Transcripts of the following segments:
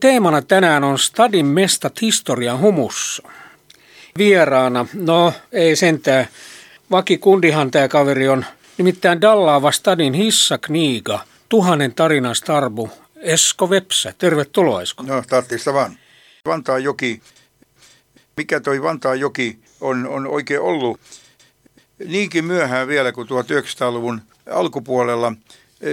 Teemana tänään on Stadin mestat historian humussa. Vieraana, no ei sentään, vakikundihan tämä kaveri on, nimittäin Dallaava Stadin hissa kniiga, tuhannen tarinan starbu, Esko Vepsä. Tervetuloa Esko. No, tarttista vaan. Vantaa joki, mikä toi Vantaa joki on, on oikein ollut niinkin myöhään vielä kuin 1900-luvun alkupuolella.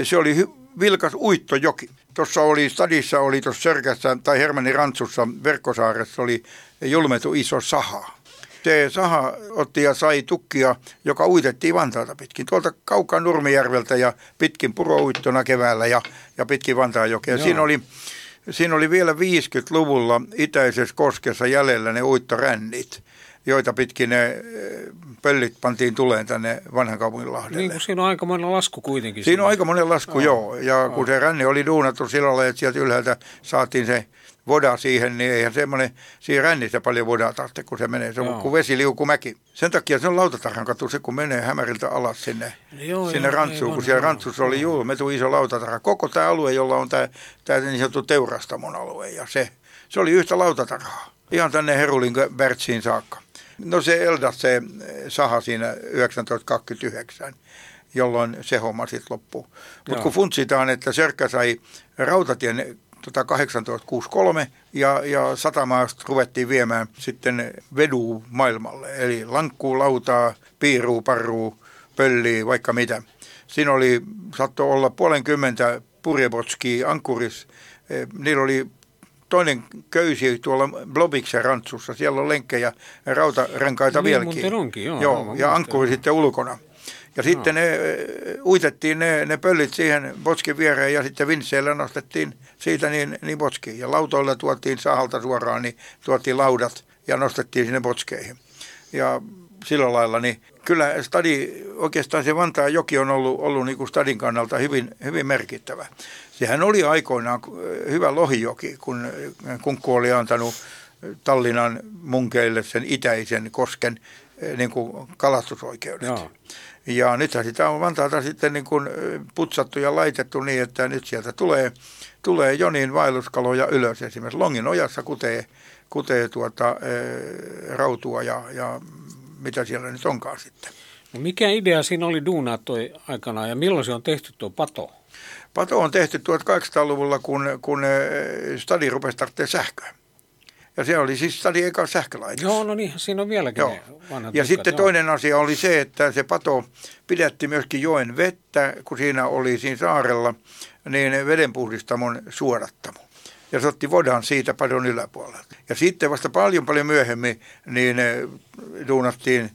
Se oli vilkas uittojoki. Tuossa oli stadissa, oli tuossa Sörkässä tai Hermanni Rantsussa Verkkosaaressa oli julmetu iso saha. Se saha otti ja sai tukkia, joka uitettiin Vantaata pitkin. Tuolta kaukaa Nurmijärveltä ja pitkin purouittona keväällä ja, ja pitkin Vantaajokea. Siinä oli, siinä oli vielä 50-luvulla itäisessä koskessa jäljellä ne uittorännit joita pitkin ne eh, pöllit pantiin tuleen tänne vanhan kaupunginlahdelle. Niin kuin siinä on aika monen lasku kuitenkin. Siinä on aika monen lasku, oh. joo. Ja oh. kun se ränni oli duunattu sillä lailla, että sieltä ylhäältä saatiin se voda siihen, niin eihän semmoinen, siinä rännissä paljon vodaa tarvitse, kun se menee. Se on kuin vesiliukumäki. Sen takia se on lautatarhan katu, se kun menee Hämäriltä alas sinne, joo, sinne joo, rantsuun, kun siellä rantsussa oli juu, metu iso lautatarha. Koko tämä alue, jolla on tämä, tämä niin sanottu teurastamon alue, ja se, se oli yhtä lautatarhaa. Ihan tänne Herulin Bertsiin saakka. No se eldas se saha siinä 1929, jolloin se homma sitten loppuu. Mutta kun funtsitaan, että Sörkkä sai rautatien tota 1863 ja, ja satamaasta ruvettiin viemään sitten veduu maailmalle. Eli lankkuu, lautaa, piiruu, parruu, pölliä, vaikka mitä. Siinä oli, saattoi olla puolenkymmentä purjebotskia ankkuris. E, niillä oli toinen köysi tuolla Blobiksen rantsussa. Siellä on lenkkejä ja rautarenkaita niin, vieläkin. Onkin, joo, joo ja ankkuri sitten ulkona. Ja sitten ne, uitettiin ne, ne pöllit siihen botskin viereen ja sitten vinseillä nostettiin siitä niin, niin botskiin. Ja lautoilla tuotiin sahalta suoraan, niin tuotiin laudat ja nostettiin sinne botskeihin. Ja sillä lailla, niin kyllä stadi, oikeastaan se Vantaa joki on ollut, ollut niin kuin stadin kannalta hyvin, hyvin merkittävä. Sehän oli aikoinaan hyvä lohijoki, kun Kunkku oli antanut Tallinnan munkeille sen itäisen kosken niin kuin kalastusoikeudet. Joo. Ja nythän sitä on Vantaalta sitten niin kuin putsattu ja laitettu niin, että nyt sieltä tulee, tulee jonin vaelluskaloja ylös. Esimerkiksi Longin ojassa kutee, kutee tuota, e, rautua ja, ja mitä siellä nyt onkaan sitten. No mikä idea siinä oli duunaa toi aikana ja milloin se on tehty tuo pato? Pato on tehty 1800-luvulla, kun, kun stadi rupesi tarvitsemaan sähköä. Ja se oli siis stadi eka sähkölaitos. Joo, no niin, siinä on vieläkin joo. Ja tukat, sitten joo. toinen asia oli se, että se pato pidätti myöskin joen vettä, kun siinä oli siinä saarella, niin vedenpuhdistamon suodattamo. Ja se otti vodan siitä padon yläpuolelta. Ja sitten vasta paljon paljon myöhemmin niin duunattiin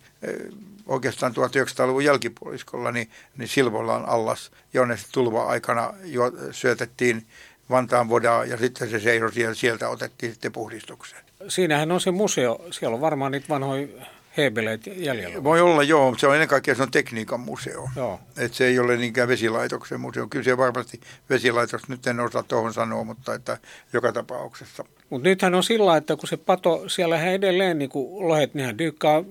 oikeastaan 1900-luvun jälkipuoliskolla, niin, niin Silvolan allas, jonne tulva-aikana jo syötettiin Vantaan vodaa ja sitten se seisoi siellä, sieltä otettiin sitten puhdistukseen. Siinähän on se museo, siellä on varmaan niitä vanhoja heebeleitä jäljellä. Voi olla, joo. Se on ennen kaikkea se on tekniikan museo. Joo. Et se ei ole niinkään vesilaitoksen museo. Kyllä se varmasti vesilaitos, nyt en osaa tuohon sanoa, mutta että joka tapauksessa. Mutta nythän on sillä että kun se pato, siellä edelleen niin kuin lohet, nehän dyykkaa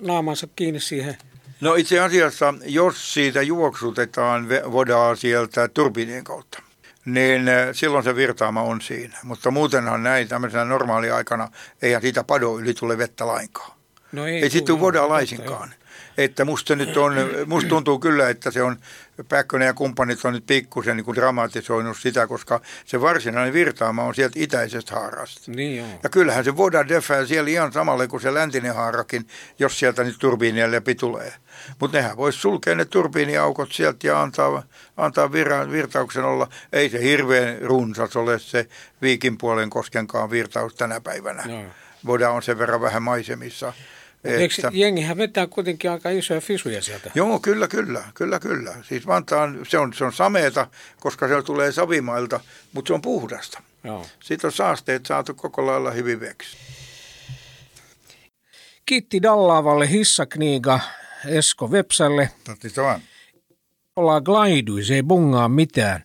naamansa kiinni siihen. No itse asiassa, jos siitä juoksutetaan vodaa sieltä turbiinien kautta, niin eh, silloin se virtaama on siinä. Mutta muutenhan näin tämmöisenä normaaliaikana eihän siitä pado yli tule vettä lainkaan. No ei, ei siitä tule vodaa laisinkaan. Että musta, nyt on, musta tuntuu kyllä, että se on, Päkkönen ja kumppanit on nyt pikkusen niin kuin dramatisoinut sitä, koska se varsinainen virtaama on sieltä itäisestä haarasta. Niin joo. Ja kyllähän se voidaan defää siellä ihan samalle kuin se läntinen haarakin, jos sieltä nyt turbiinien läpi tulee. Mutta nehän voisi sulkea ne turbiiniaukot sieltä ja antaa, antaa virran, virtauksen olla. Ei se hirveän runsas ole se viikin puolen koskenkaan virtaus tänä päivänä. No. Voidaan on sen verran vähän maisemissa. Eikö jengihän vetää kuitenkin aika isoja fisuja sieltä? Joo, kyllä, kyllä, kyllä, kyllä. Siis Vantaan, se on, se on sameeta, koska se tulee savimailta, mutta se on puhdasta. Joo. Siitä on saasteet saatu koko lailla hyvin veksi. Kiitti Dallaavalle hissakniiga Esko Vepsälle. Totti vaan. Ollaan glaiduis, ei bungaa mitään.